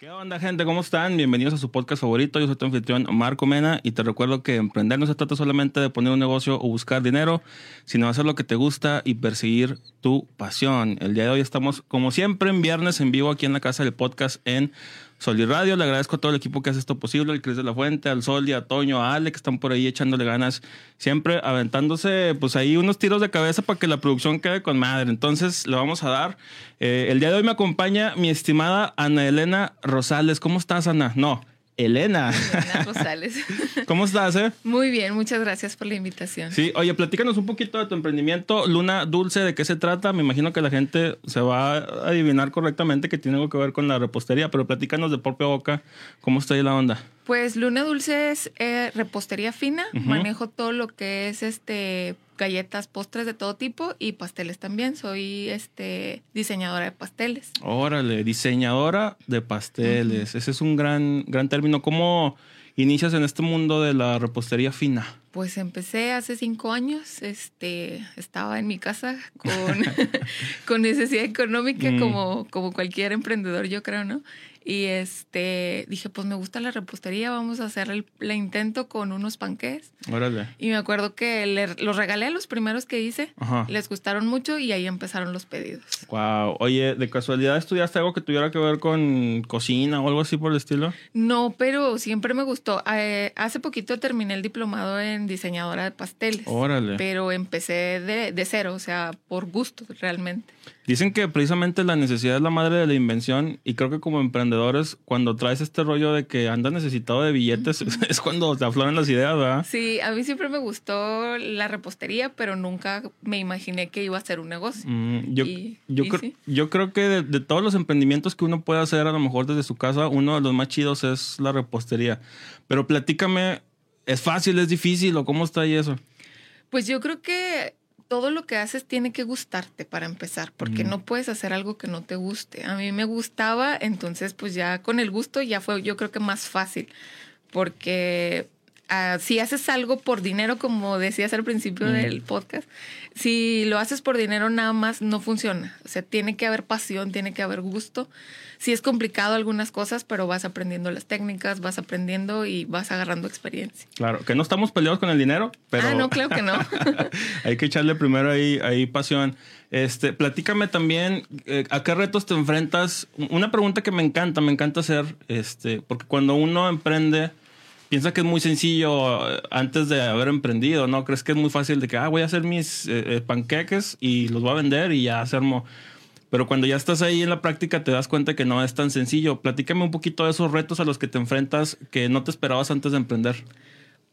¿Qué onda, gente? ¿Cómo están? Bienvenidos a su podcast favorito. Yo soy tu anfitrión Marco Mena y te recuerdo que emprender no se trata solamente de poner un negocio o buscar dinero, sino hacer lo que te gusta y perseguir tu pasión. El día de hoy estamos, como siempre, en viernes en vivo aquí en la casa del podcast en Sol Radio. Le agradezco a todo el equipo que hace esto posible, al Cris de la Fuente, al Sol y a Toño, a Ale, que están por ahí echándole ganas, siempre aventándose pues ahí unos tiros de cabeza para que la producción quede con madre. Entonces le vamos a dar. Eh, el día de hoy me acompaña mi estimada Ana Elena Rosales. ¿Cómo estás, Ana? No, Elena. Elena Rosales. ¿Cómo estás, eh? Muy bien, muchas gracias por la invitación. Sí, oye, platícanos un poquito de tu emprendimiento. Luna Dulce, ¿de qué se trata? Me imagino que la gente se va a adivinar correctamente que tiene algo que ver con la repostería, pero platícanos de propia boca, ¿cómo está ahí la onda? Pues Luna Dulce es eh, repostería fina. Manejo todo lo que es este galletas, postres de todo tipo y pasteles también. Soy este diseñadora de pasteles. Órale, diseñadora de pasteles. Ese es un gran, gran término. ¿Cómo inicias en este mundo de la repostería fina? Pues empecé hace cinco años. Este, estaba en mi casa con, con necesidad económica, Mm. como, como cualquier emprendedor, yo creo, ¿no? Y este dije, pues me gusta la repostería, vamos a hacer el, el intento con unos panqués. Órale. Y me acuerdo que le- los regalé a los primeros que hice. Ajá. Les gustaron mucho y ahí empezaron los pedidos. Wow. Oye, ¿de casualidad estudiaste algo que tuviera que ver con cocina o algo así por el estilo? No, pero siempre me gustó. Eh, hace poquito terminé el diplomado en diseñadora de pasteles. Órale. Pero empecé de, de cero, o sea, por gusto realmente. Dicen que precisamente la necesidad es la madre de la invención y creo que como emprendedores, cuando traes este rollo de que andas necesitado de billetes, es cuando te afloran las ideas, ¿verdad? Sí, a mí siempre me gustó la repostería, pero nunca me imaginé que iba a ser un negocio. Mm, yo, Y- yo, y cre- sí. yo creo que de, de todos los emprendimientos que uno puede hacer a lo mejor desde su casa, uno de los más chidos es la repostería. Pero platícame, ¿es fácil, es difícil o cómo está ahí eso? Pues yo creo que todo lo que haces tiene que gustarte para empezar, porque Mm. no puedes hacer algo que no te guste. A mí me gustaba, entonces pues ya con el gusto ya fue yo creo que más fácil, porque si haces algo por dinero, como decías al principio Mm. del podcast, si lo haces por dinero nada más no funciona. O sea, tiene que haber pasión, tiene que haber gusto. Sí es complicado algunas cosas, pero vas aprendiendo las técnicas, vas aprendiendo y vas agarrando experiencia. Claro, que no estamos peleados con el dinero, pero Ah, no, claro que no. hay que echarle primero ahí, ahí pasión. Este, platícame también eh, a qué retos te enfrentas. Una pregunta que me encanta, me encanta hacer, este, porque cuando uno emprende, piensa que es muy sencillo eh, antes de haber emprendido, ¿no? Crees que es muy fácil de que, ah, voy a hacer mis eh, eh, panqueques y los voy a vender y ya se armó. Pero cuando ya estás ahí en la práctica te das cuenta que no es tan sencillo. Platícame un poquito de esos retos a los que te enfrentas que no te esperabas antes de emprender.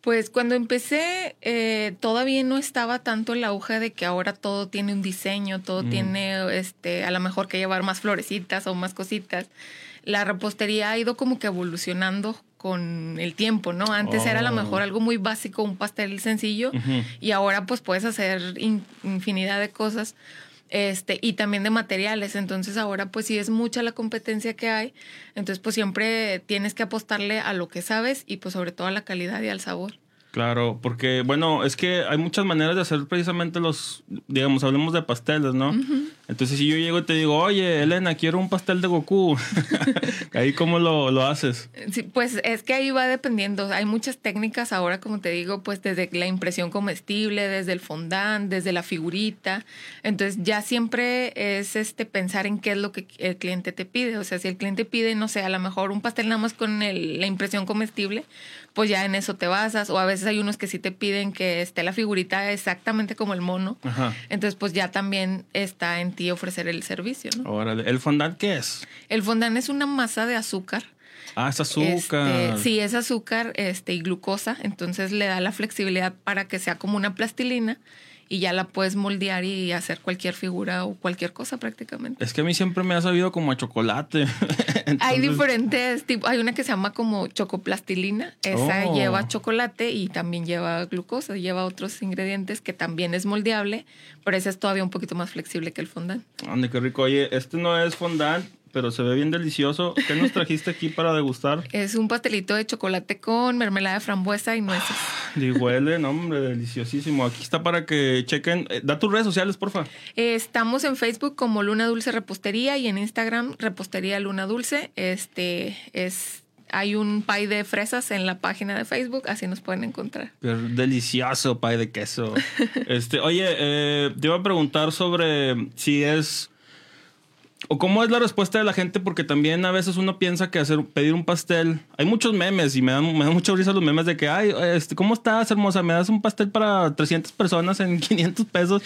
Pues cuando empecé, eh, todavía no estaba tanto el auge de que ahora todo tiene un diseño, todo Mm. tiene, este, a lo mejor que llevar más florecitas o más cositas. La repostería ha ido como que evolucionando con el tiempo, ¿no? Antes era a lo Oh. mejor algo muy básico, un pastel sencillo, y ahora pues puedes hacer in- infinidad de cosas. Este, y también de materiales. Entonces ahora pues sí es mucha la competencia que hay. Entonces pues siempre tienes que apostarle a lo que sabes y pues sobre todo a la calidad y al sabor. Claro, porque bueno, es que hay muchas maneras de hacer precisamente los, digamos, hablemos de pasteles, ¿no? Entonces si yo llego y te digo, oye, Elena, quiero un pastel de Goku, ahí cómo lo, lo haces. Sí, pues es que ahí va dependiendo. Hay muchas técnicas ahora, como te digo, pues desde la impresión comestible, desde el fondant, desde la figurita. Entonces ya siempre es este pensar en qué es lo que el cliente te pide. O sea, si el cliente pide, no sé, a lo mejor un pastel nada más con el- la impresión comestible, pues ya en eso te basas. O a veces hay unos que sí te piden que esté la figurita exactamente como el mono. Ajá. Entonces, pues ya también está en ti ofrecer el servicio, ¿no? Órale, ¿el fondant qué es? El fondant es una masa de azúcar Ah, es azúcar. este, sí, es azúcar este, y glucosa, entonces le da la flexibilidad para que sea como una plastilina y ya la puedes moldear y hacer cualquier figura o cualquier cosa prácticamente. Es que a mí siempre me ha sabido como a chocolate. Hay diferentes tipos, hay una que se llama como chocoplastilina, esa Oh. lleva chocolate y también lleva glucosa, lleva otros ingredientes que también es moldeable, pero esa es todavía un poquito más flexible que el fondant. Ande, qué rico. Oye, este no es fondant, pero se ve bien delicioso. ¿Qué nos trajiste aquí para degustar? Es un pastelito de chocolate con mermelada de frambuesa y nueces. Y huele, no, hombre, deliciosísimo. Aquí está para que chequen. Eh, da tus redes sociales, porfa. Eh, estamos en Facebook como Luna Dulce Repostería y en Instagram Repostería Luna Dulce. Este es hay un pie de fresas en la página de Facebook, así nos pueden encontrar. delicioso pie de queso. este, oye, eh, te iba a preguntar sobre si es o cómo es la respuesta de la gente, porque también a veces uno piensa que hacer pedir un pastel. Hay muchos memes y me dan, me dan mucha risa los memes de que, ay, este, ¿cómo estás, hermosa? Me das un pastel para 300 personas en 500 pesos.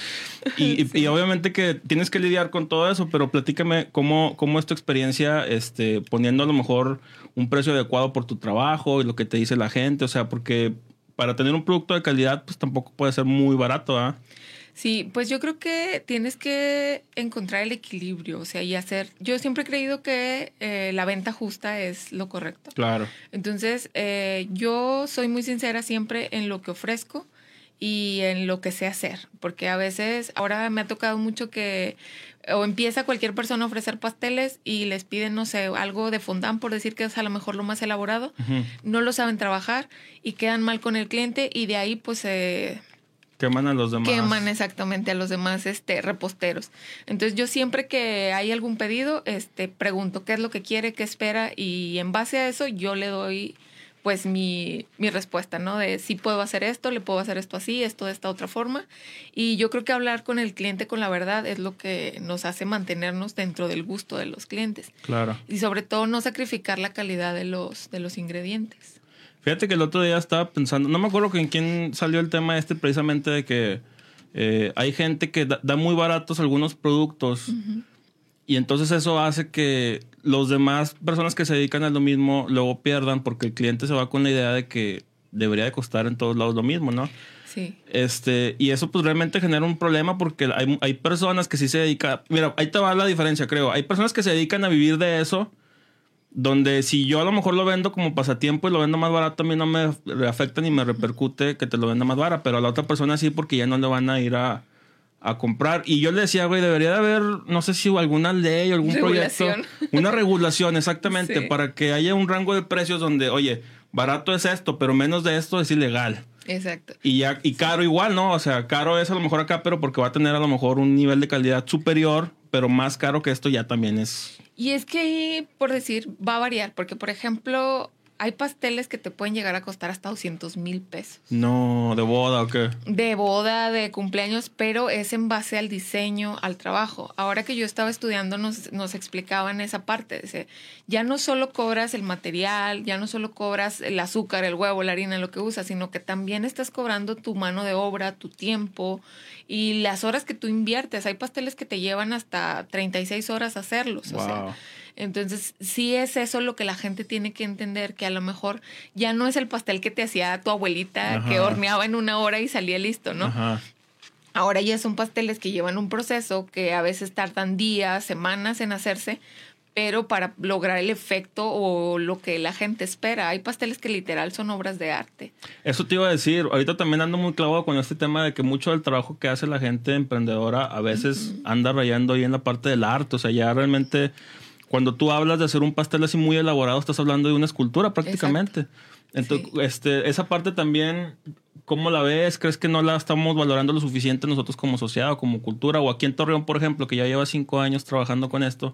Y, y, obviamente que tienes que lidiar con todo eso, pero platícame cómo, cómo es tu experiencia este, poniendo a lo mejor un precio adecuado por tu trabajo y lo que te dice la gente. O sea, porque para tener un producto de calidad, pues tampoco puede ser muy barato, ¿ah? Sí, pues yo creo que tienes que encontrar el equilibrio, o sea, y hacer, yo siempre he creído que eh, la venta justa es lo correcto. Claro. Entonces, eh, yo soy muy sincera siempre en lo que ofrezco y en lo que sé hacer, porque a veces, ahora me ha tocado mucho que o empieza cualquier persona a ofrecer pasteles y les piden, no sé, algo de fondant, por decir que es a lo mejor lo más elaborado, no lo saben trabajar y quedan mal con el cliente y de ahí pues se Queman a los demás. Queman exactamente a los demás este, reposteros. Entonces yo siempre que hay algún pedido, este, pregunto qué es lo que quiere, qué espera y en base a eso yo le doy pues mi, mi respuesta, ¿no? De si puedo hacer esto, le puedo hacer esto así, esto de esta otra forma. Y yo creo que hablar con el cliente con la verdad es lo que nos hace mantenernos dentro del gusto de los clientes. Claro. Y sobre todo no sacrificar la calidad de los, de los ingredientes. Fíjate que el otro día estaba pensando, no me acuerdo en quién salió el tema este precisamente de que eh, hay gente que da, muy baratos algunos productos y entonces eso hace que los demás personas que se dedican a lo mismo luego pierdan porque el cliente se va con la idea de que debería de costar en todos lados lo mismo, ¿no? Sí. Este, y eso pues realmente genera un problema porque hay, hay personas que sí se dedican, mira, ahí te va la diferencia, creo. Hay personas que se dedican a vivir de eso donde si yo a lo mejor lo vendo como pasatiempo y lo vendo más barato, a mí no me afecta ni me repercute que te lo venda más barato, pero a la otra persona sí porque ya no le van a ir a, comprar. Y yo le decía, güey, debería de haber, no sé si alguna ley o algún proyecto. Una regulación, exactamente, para que haya un rango de precios donde, oye, barato es esto, pero menos de esto es ilegal. Exacto. Y ya, y caro igual, ¿no? O sea, caro es a lo mejor acá, pero porque va a tener a lo mejor un nivel de calidad superior, pero más caro que esto ya también es y es que por decir, va a variar, porque por ejemplo, hay pasteles que te pueden llegar a costar hasta 200 mil pesos. No, de boda o qué? De boda, de cumpleaños, pero es en base al diseño, al trabajo. Ahora que yo estaba estudiando, nos, nos explicaban esa parte. Dice, ya no solo cobras el material, ya no solo cobras el azúcar, el huevo, la harina, lo que usas, sino que también estás cobrando tu mano de obra, tu tiempo y las horas que tú inviertes. Hay pasteles que te llevan hasta 36 horas hacerlos. O sea, entonces, sí es eso lo que la gente tiene que entender, que a lo mejor ya no es el pastel que te hacía tu abuelita, que horneaba en una hora y salía listo, ¿no? Ahora ya son pasteles que llevan un proceso que a veces tardan días, semanas en hacerse, pero para lograr el efecto o lo que la gente espera. Hay pasteles que literal son obras de arte. Eso te iba a decir. Ahorita también ando muy clavado con este tema de que mucho del trabajo que hace la gente emprendedora a veces anda rayando ahí en la parte del arte. O sea, ya realmente cuando tú hablas de hacer un pastel así muy elaborado, estás hablando de una escultura prácticamente. Entonces, este, esa parte también, ¿cómo la ves? ¿Crees que no la estamos valorando lo suficiente nosotros como sociedad o como cultura? O aquí en Torreón, por ejemplo, que ya lleva cinco años trabajando con esto,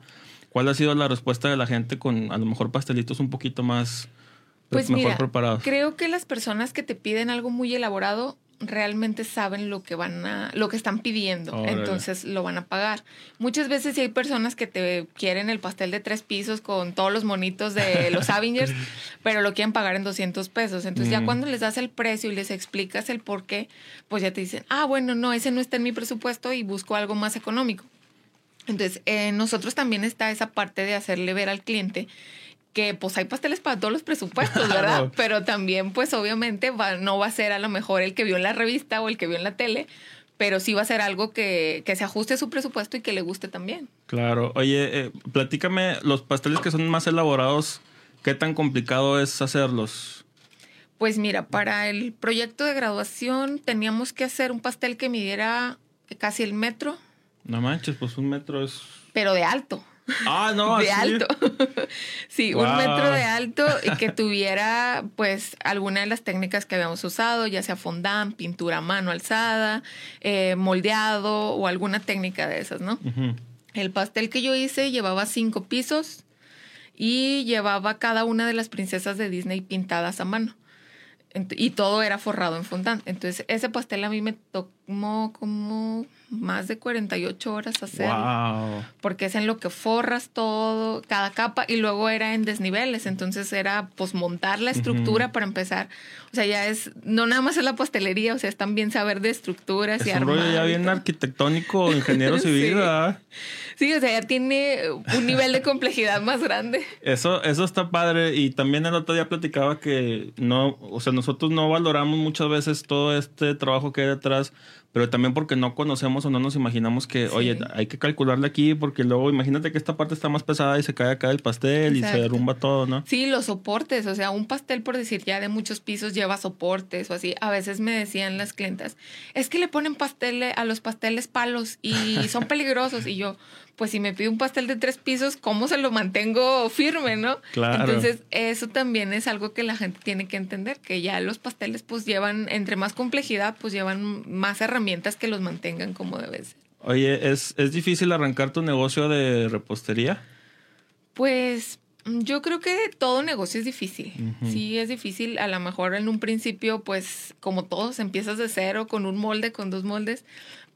¿cuál ha sido la respuesta de la gente con a lo mejor pastelitos un poquito más pues mejor preparados? Creo que las personas que te piden algo muy elaborado realmente saben lo que van a, lo que están pidiendo, entonces lo van a pagar. Muchas veces si hay personas que te quieren el pastel de tres pisos con todos los monitos de los Avengers, pero lo quieren pagar en 200 pesos. Entonces ya mm. cuando les das el precio y les explicas el por qué, pues ya te dicen, ah, bueno, no, ese no está en mi presupuesto y busco algo más económico. Entonces, eh, nosotros también está esa parte de hacerle ver al cliente que pues hay pasteles para todos los presupuestos, ¿verdad? Pero también pues obviamente no va a ser a lo mejor el que vio en la revista o el que vio en la tele, pero sí va a ser algo que, se ajuste a su presupuesto y que le guste también. Claro. Oye, eh, platícame, los pasteles que son más elaborados, ¿qué tan complicado es hacerlos? Pues mira, para el proyecto de graduación teníamos que hacer un pastel que midiera casi el metro. No manches, pues un metro es... Pero de alto. Ah, no, de así. alto. sí, Wow. un metro de alto y que tuviera pues alguna de las técnicas que habíamos usado, ya sea fondant, pintura a mano alzada, eh, moldeado o alguna técnica de esas, ¿no? El pastel que yo hice llevaba cinco pisos y llevaba cada una de las princesas de Disney pintadas a mano. Y todo era forrado en fondant. Entonces, ese pastel a mí me tomó como más de 48 horas hacerlo Wow. porque es en lo que forras todo, cada capa, y luego era en desniveles, entonces era pues montar la estructura para empezar. O sea, ya es, no nada más es la pastelería, o sea, es también saber de estructuras Es y un armar. rollo ya bien todo. arquitectónico, ingeniero civil, Sí. ¿verdad? Sí, o sea, ya tiene un nivel de complejidad más grande. Eso, eso está padre. Y también el otro día platicaba que no, o sea, nosotros no valoramos muchas veces todo este trabajo que hay detrás, pero también porque no conocemos o no nos imaginamos que, Sí. oye, hay que calcularle aquí, porque luego imagínate que esta parte está más pesada y se cae acá el pastel y se derrumba todo, ¿no? Sí, los soportes, o sea, un pastel, por decir, ya de muchos pisos lleva soportes o así. A veces me decían las clientas, es que le ponen pastel a los pasteles palos y son peligrosos. Y yo, pues si me pide un pastel de tres pisos, ¿cómo se lo mantengo firme, no? Claro. Entonces, eso también es algo que la gente tiene que entender, que ya los pasteles pues llevan, entre más complejidad, pues llevan más herramientas que los mantengan como debe ser. Oye, ¿es, ¿es difícil arrancar tu negocio de repostería? Pues mm, yo creo que todo negocio es difícil. Ujú. Sí, es difícil. A lo mejor en un principio, pues como todos, empiezas de cero con un molde, con dos moldes,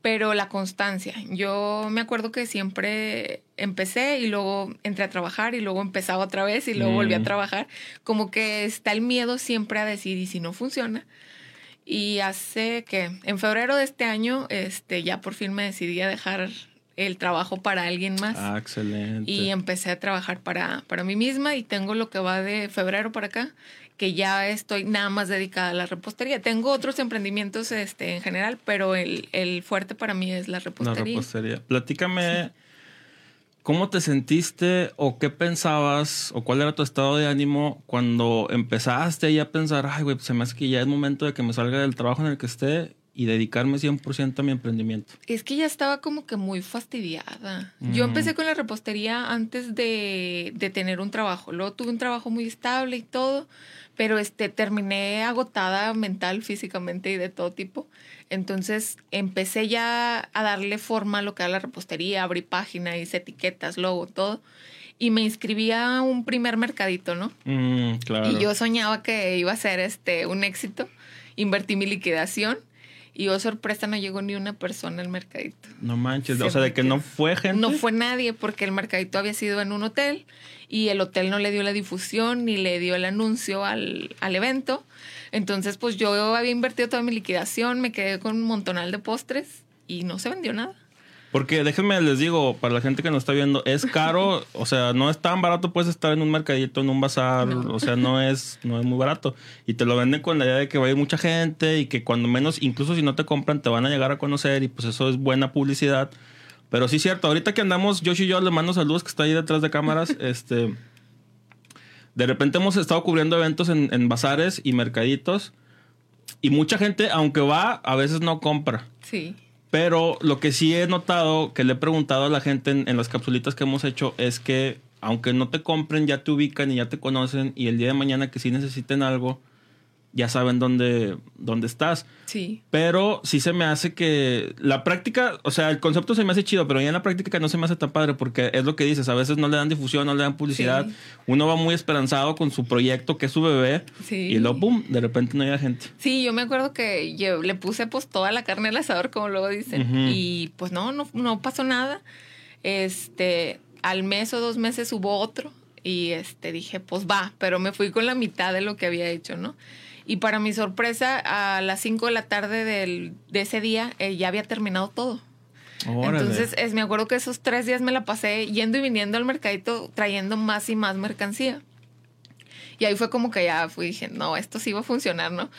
pero la constancia. Yo me acuerdo que siempre empecé y luego entré a trabajar y luego empezaba otra vez y luego volví a Mm. trabajar. Como que está el miedo siempre a decir, ¿y si no funciona? Y hace que en febrero de este año, este, ya por fin me decidí a dejar el trabajo para alguien más. Ah, excelente. Y empecé a trabajar para, para mí misma y tengo lo que va de febrero para acá, que ya estoy nada más dedicada a la repostería. Tengo otros emprendimientos este, en general, pero el, el fuerte para mí es la La repostería. repostería. Platícame, ¿cómo te sentiste o qué pensabas o cuál era tu estado de ánimo cuando empezaste ahí a pensar, ay, güey, pues se me hace que ya es momento de que me salga del trabajo en el que esté y dedicarme 100% a mi emprendimiento? Es que ya estaba como que muy fastidiada. Yo Mm. empecé con la repostería antes de, de tener un trabajo. Luego tuve un trabajo muy estable y todo, pero este, terminé agotada mental, físicamente y de todo tipo. Entonces empecé ya a darle forma a lo que era la repostería, abrí página, hice etiquetas, logo, todo. Y me inscribí a un primer mercadito, ¿no? Mm, claro. Y yo soñaba que iba a ser este un éxito. Invertí mi liquidación y oh sorpresa no llegó ni una persona al mercadito. No manches, Se o sea, de que no fue gente. No fue nadie porque el mercadito había sido en un hotel y el hotel no le dio la difusión ni le dio el anuncio al, al evento. Entonces, pues yo había invertido toda mi liquidación, me quedé con un montonal de postres y no se vendió nada. Porque déjenme les digo, para la gente que nos está viendo, es caro, o sea, no es tan barato puedes estar en un mercadito, en un bazar, No. o sea, no es, no es muy barato. Y te lo venden con la idea de que va a ir mucha gente y que cuando menos, incluso si no te compran, te van a llegar a conocer y pues eso es buena publicidad. Pero sí es cierto, ahorita que andamos, Josh y yo le mando saludos que está ahí detrás de cámaras, este... De repente hemos estado cubriendo eventos en, en bazares y mercaditos y mucha gente, aunque va, a veces no compra. Sí. Pero lo que sí he notado, que le he preguntado a la gente en, las capsulitas que hemos hecho, es que aunque no te compren, ya te ubican y ya te conocen y el día de mañana que sí necesiten algo, ya saben dónde, dónde estás. Sí. Pero sí se me hace que la práctica, o sea, el concepto se me hace chido, pero ya en la práctica no se me hace tan padre porque es lo que dices, a veces no le dan difusión, no le dan publicidad. Sí. Uno va muy esperanzado con su proyecto, que es su bebé, Sí. y luego, ¡pum!, de repente no llega gente. Sí, yo me acuerdo que yo le puse pues toda la carne al asador, como luego dicen. Ujú. Y pues no, no, no pasó nada. Este, al mes o dos meses hubo otro. Y este dije, pues va, pero me fui con la mitad de lo que había hecho, ¿no? Y para mi sorpresa, a las 5 de la tarde del, de ese día eh, ya había terminado todo. Órale. Entonces, es, me acuerdo que esos tres días me la pasé yendo y viniendo al mercadito, trayendo más y más mercancía. Y ahí fue como que ya fui, dije, no, esto sí va a funcionar, ¿no?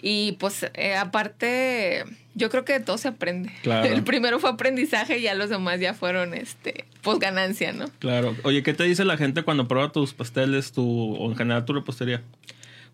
Y pues eh, aparte, yo creo que de todo se aprende. Claro. El primero fue aprendizaje y ya los demás ya fueron, este, pues ganancia, ¿no? Claro. Oye, ¿qué te dice la gente cuando prueba tus pasteles tu, o en general tu repostería?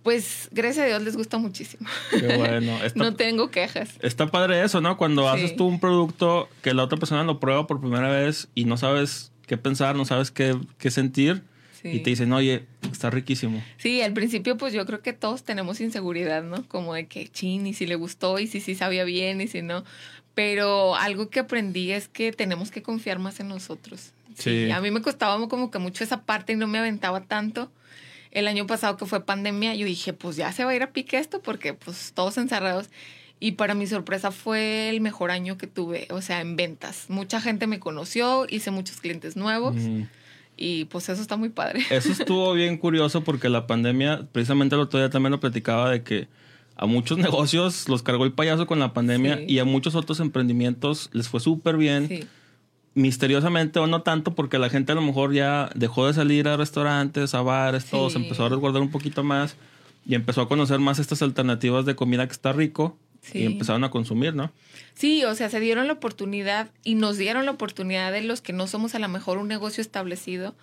Pues gracias a Dios les gusta muchísimo. Qué bueno. Está, No tengo quejas. está padre eso, ¿no? Cuando Sí. haces tú un producto que la otra persona lo prueba por primera vez y no sabes qué pensar, no sabes qué, qué sentir. Y te dicen, oye, está riquísimo. Sí, al principio pues yo creo que todos tenemos inseguridad, ¿no? Como de que, chin, y si le gustó, y si sí sabía bien, y si no. Pero algo que aprendí es que tenemos que confiar más en nosotros. Sí. A mí me costaba como que mucho esa parte y no me aventaba tanto. El año pasado que fue pandemia, yo dije, pues ya se va a ir a pique esto porque pues todos encerrados. Y para mi sorpresa fue el mejor año que tuve, o sea, en ventas. Mucha gente me conoció, hice muchos clientes nuevos. Y pues eso está muy padre. Eso estuvo bien curioso porque la pandemia, precisamente el otro día también lo platicaba de que a muchos negocios los cargó el payaso con la pandemia y a muchos otros emprendimientos les fue súper bien. Misteriosamente o no tanto porque la gente a lo mejor ya dejó de salir a restaurantes, a bares, todo, se empezó a resguardar un poquito más y empezó a conocer más estas alternativas de comida que está rico y empezaron a consumir, ¿no? Sí, o sea, se dieron la oportunidad y nos dieron la oportunidad de los que no somos a lo mejor un negocio establecido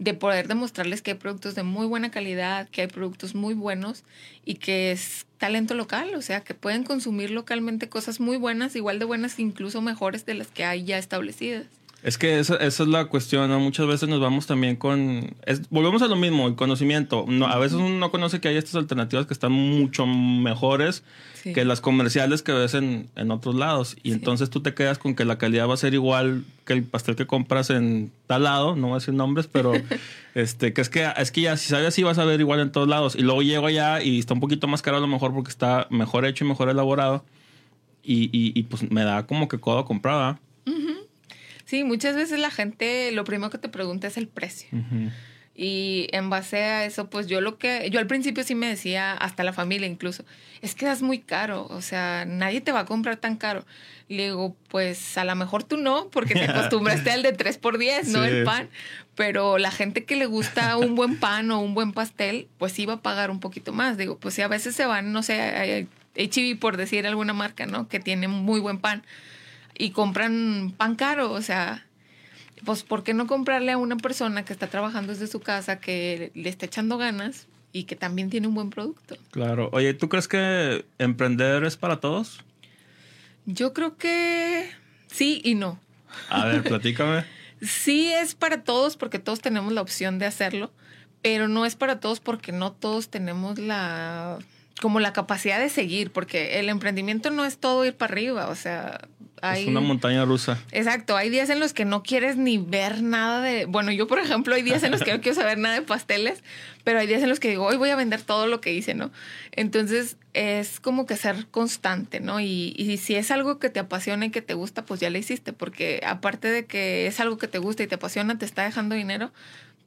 de poder demostrarles que hay productos de muy buena calidad, que hay productos muy buenos y que es talento local, o sea, que pueden consumir localmente cosas muy buenas, igual de buenas, incluso mejores de las que hay ya establecidas. Es que esa, esa es la cuestión, ¿no? Muchas veces nos vamos también con... volvemos a lo mismo, el conocimiento. No, a veces uno no conoce que hay estas alternativas que están mucho mejores que las comerciales que ves en, en otros lados. Y entonces tú te quedas con que la calidad va a ser igual que el pastel que compras en tal lado, no voy a decir nombres, pero este, que es que es que ya si sabes así vas a ver igual en todos lados. Y luego llego allá y está un poquito más caro a lo mejor porque está mejor hecho y mejor elaborado. Y, y, pues me da como que codo comprada. Sí, muchas veces la gente lo primero que te pregunta es el precio. Y en base a eso, pues yo lo que, yo al principio sí me decía, hasta la familia incluso, es que es muy caro, o sea, nadie te va a comprar tan caro. Y le digo, pues a lo mejor tú no, porque te acostumbraste al de 3 por 10, ¿no? El pan. Pero la gente que le gusta un buen pan o un buen pastel, pues sí va a pagar un poquito más. Digo, pues si a veces se van, no sé, HB por decir alguna marca, ¿no? Que tiene muy buen pan y compran pan caro, o sea, pues ¿por qué no comprarle a una persona que está trabajando desde su casa, que le está echando ganas y que también tiene un buen producto? Claro. Oye, ¿tú crees que emprender es para todos? Yo creo que sí y no. A ver, platícame. sí es para todos porque todos tenemos la opción de hacerlo, pero no es para todos porque no todos tenemos la como la capacidad de seguir, porque el emprendimiento no es todo ir para arriba, o sea, es una montaña rusa. Exacto, hay días en los que no quieres ni ver nada de, bueno, yo por ejemplo hay días en los que no quiero saber nada de pasteles, pero hay días en los que digo, hoy voy a vender todo lo que hice, ¿no? Entonces es como que ser constante, ¿no? Y, y si es algo que te apasiona y que te gusta, pues ya lo hiciste, porque aparte de que es algo que te gusta y te apasiona, te está dejando dinero,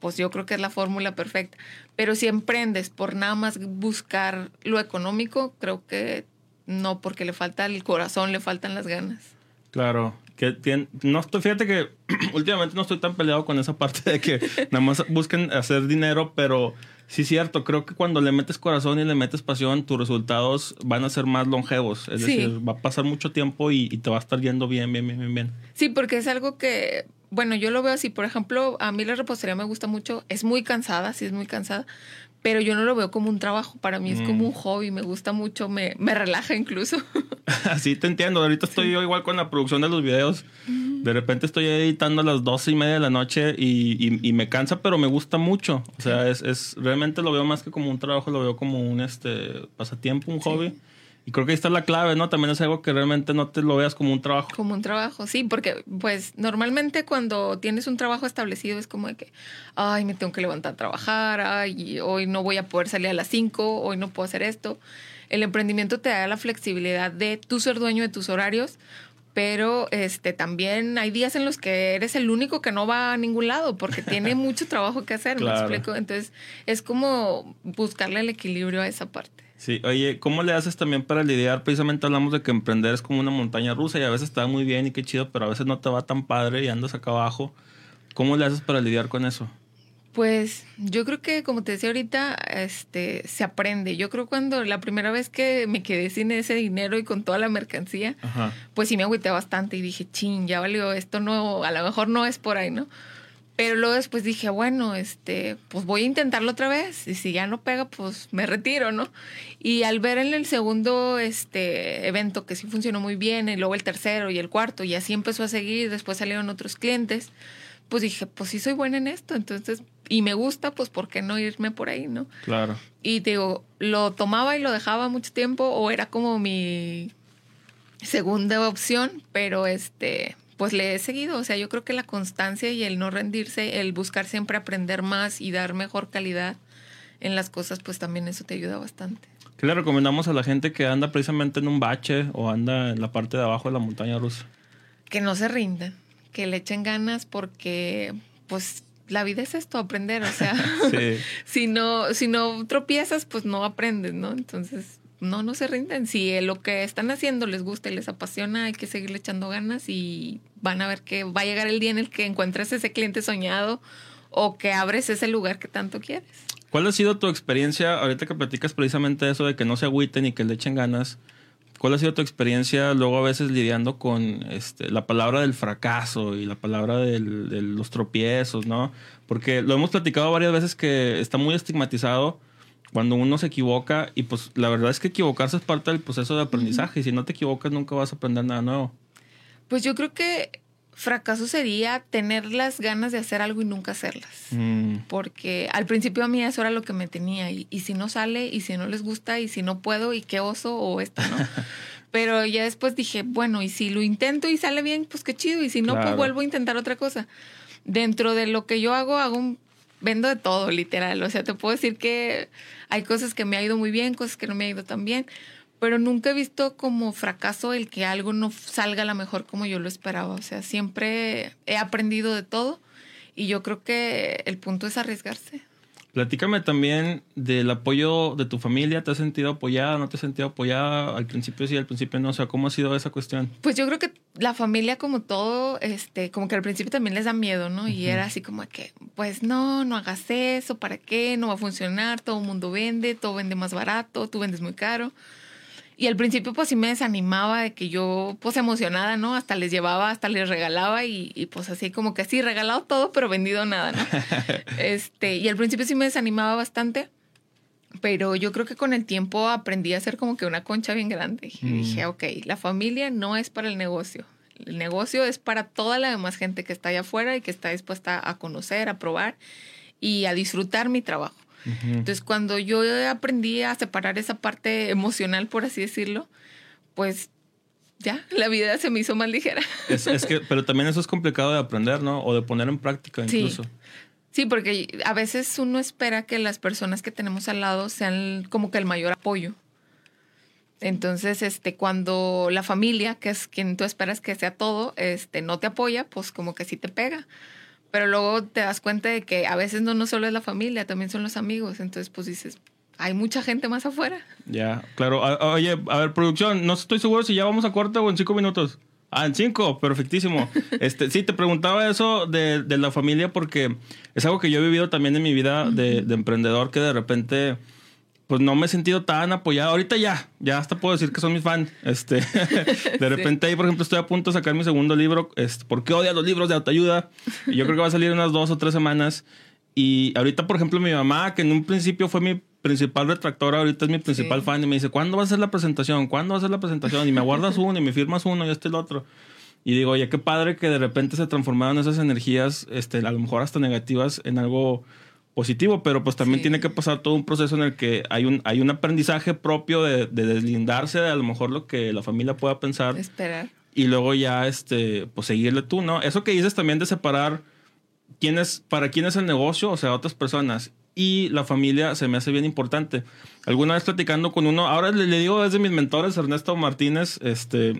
pues yo creo que es la fórmula perfecta. Pero si emprendes por nada más buscar lo económico, creo que no, porque le falta el corazón, le faltan las ganas. Claro, que no estoy, fíjate que últimamente no estoy tan peleado con esa parte de que nada más busquen hacer dinero, pero sí es cierto, creo que cuando le metes corazón y le metes pasión, tus resultados van a ser más longevos. Es decir, va a pasar mucho tiempo y, y, te va a estar yendo bien, bien, bien, bien, bien. Sí, porque es algo que bueno, yo lo veo así, por ejemplo, a mí la repostería me gusta mucho, es muy cansada, sí es muy cansada, pero yo no lo veo como un trabajo, para mí es como mm. un hobby, me gusta mucho, me, me relaja incluso. Así te entiendo, ahorita estoy yo igual con la producción de los videos, de repente estoy editando a las doce y media de la noche y, y, me cansa, pero me gusta mucho, o sea, es, es, realmente lo veo más que como un trabajo, lo veo como un este pasatiempo, un hobby. Y creo que ahí está la clave, ¿no? También es algo que realmente no te lo veas como un trabajo. Como un trabajo, sí, porque pues normalmente cuando tienes un trabajo establecido es como de que, ay, me tengo que levantar a trabajar, ay, hoy no voy a poder salir a las 5, hoy no puedo hacer esto. El emprendimiento te da la flexibilidad de tú ser dueño de tus horarios, pero este también hay días en los que eres el único que no va a ningún lado porque tiene mucho trabajo que hacer, me explico. Entonces es como buscarle el equilibrio a esa parte. Sí, oye, ¿cómo le haces también para lidiar? Precisamente hablamos de que emprender es como una montaña rusa y a veces está muy bien y qué chido, pero a veces no te va tan padre y andas acá abajo. ¿Cómo le haces para lidiar con eso? Pues yo creo que, como te decía ahorita, este, se aprende. Yo creo cuando la primera vez que me quedé sin ese dinero y con toda la mercancía, pues sí me agüité bastante y dije, chin, ya valió, esto no, a lo mejor no es por ahí, ¿no? Pero luego después dije, bueno, este, pues voy a intentarlo otra vez. Y si ya no pega, pues me retiro, ¿no? Y al ver en el segundo este, evento que sí funcionó muy bien, y luego el tercero y el cuarto, y así empezó a seguir, después salieron otros clientes, pues dije, pues sí soy buena en esto, entonces, y me gusta, pues ¿por qué no irme por ahí, no? Claro. Y digo, lo tomaba y lo dejaba mucho tiempo o era como mi segunda opción, pero este, pues le he seguido. O sea, yo creo que la constancia y el no rendirse, el buscar siempre aprender más y dar mejor calidad en las cosas, pues también eso te ayuda bastante. ¿Qué le recomendamos a la gente que anda precisamente en un bache o anda en la parte de abajo de la montaña rusa? Que no se rindan, que le echen ganas porque, pues, la vida es esto, aprender. O sea, Sí. si no, si no tropiezas, pues no aprendes, ¿no? Entonces, no, no se rinden. Si lo que están haciendo les gusta y les apasiona, hay que seguirle echando ganas y van a ver que va a llegar el día en el que encuentres ese cliente soñado o que abres ese lugar que tanto quieres. ¿Cuál ha sido tu experiencia, ahorita que platicas precisamente eso de que no se agüiten y que le echen ganas? ¿Cuál ha sido tu experiencia luego a veces lidiando con este, la palabra del fracaso y la palabra de los tropiezos, ¿no? Porque lo hemos platicado varias veces que está muy estigmatizado cuando uno se equivoca y pues la verdad es que equivocarse es parte del proceso de aprendizaje y si no te equivocas nunca vas a aprender nada nuevo. Pues yo creo que fracaso sería tener las ganas de hacer algo y nunca hacerlas. Mm, Porque al principio a mí eso era lo que me tenía. Y, y si no sale, y si no les gusta, y si no puedo, y qué oso, o esto, ¿no? Pero ya después dije, bueno, y si lo intento y sale bien, pues qué chido. Y si no, Claro. pues vuelvo a intentar otra cosa. Dentro de lo que yo hago, hago un, vendo de todo, literal. O sea, te puedo decir que hay cosas que me ha ido muy bien, cosas que no me ha ido tan bien. Pero nunca he visto como fracaso el que algo no salga a la mejor como yo lo esperaba. O sea, siempre he aprendido de todo. Y yo creo que el punto es arriesgarse. Platícame también del apoyo de tu familia. ¿Te has sentido apoyada? ¿No te has sentido apoyada? Al principio sí, al principio no. O sea, ¿cómo ha sido esa cuestión? Pues yo creo que la familia como todo, este, como que al principio también les da miedo, ¿no? Y era así como que, pues no, no hagas eso, ¿para qué? No va a funcionar, todo el mundo vende, todo vende más barato, tú vendes muy caro. Y al principio pues sí me desanimaba de que yo pues emocionada, ¿no? Hasta les llevaba, hasta les regalaba y, y, pues así como que sí, regalado todo, pero vendido nada, ¿no? este, y al principio sí me desanimaba bastante, pero yo creo que con el tiempo aprendí a hacer como que una concha bien grande. Y Mm. dije, ok, la familia no es para el negocio. El negocio es para toda la demás gente que está allá afuera y que está dispuesta a conocer, a probar y a disfrutar mi trabajo. Entonces, cuando yo aprendí a separar esa parte emocional, por así decirlo, pues ya, la vida se me hizo más ligera. Es, es que, pero también eso es complicado de aprender, ¿no? O de poner en práctica Sí. incluso. Sí, porque a veces uno espera que las personas que tenemos al lado sean como que el mayor apoyo. Entonces, este, cuando la familia, que es quien tú esperas que sea todo, este, no te apoya, pues como que sí te pega. Pero luego te das cuenta de que a veces no, no solo es la familia, también son los amigos. Entonces, pues dices, hay mucha gente más afuera. Ya, claro. A- oye, a ver, producción, no estoy seguro si ya vamos a corte o en cinco minutos. Ah, en cinco, perfectísimo. Este, sí, te preguntaba eso de, de la familia porque es algo que yo he vivido también en mi vida de, de emprendedor que de repente pues no me he sentido tan apoyado. Ahorita ya, ya hasta puedo decir que son mis fans. Este, de repente ahí, por ejemplo, estoy a punto de sacar mi segundo libro, este, ¿Por qué odias los libros de autoayuda? Y yo creo que va a salir unas dos o tres semanas. Y ahorita, por ejemplo, mi mamá, que en un principio fue mi principal retractora, ahorita es mi principal Sí. fan y me dice, ¿cuándo va a ser la presentación? ¿Cuándo va a ser la presentación? Y me guardas uno y me firmas uno y este y el otro. Y digo, oye, qué padre que de repente se transformaron esas energías, este, a lo mejor hasta negativas, en algo positivo, pero pues también Sí. tiene que pasar todo un proceso en el que hay un, hay un aprendizaje propio de, de deslindarse de a lo mejor lo que la familia pueda pensar Esperar. y luego ya, este, pues seguirle tú, ¿no? Eso que dices también de separar quién es, para quién es el negocio, o sea, otras personas y la familia se me hace bien importante. Alguna vez platicando con uno, ahora le, le digo es de mis mentores, Ernesto Martínez, este,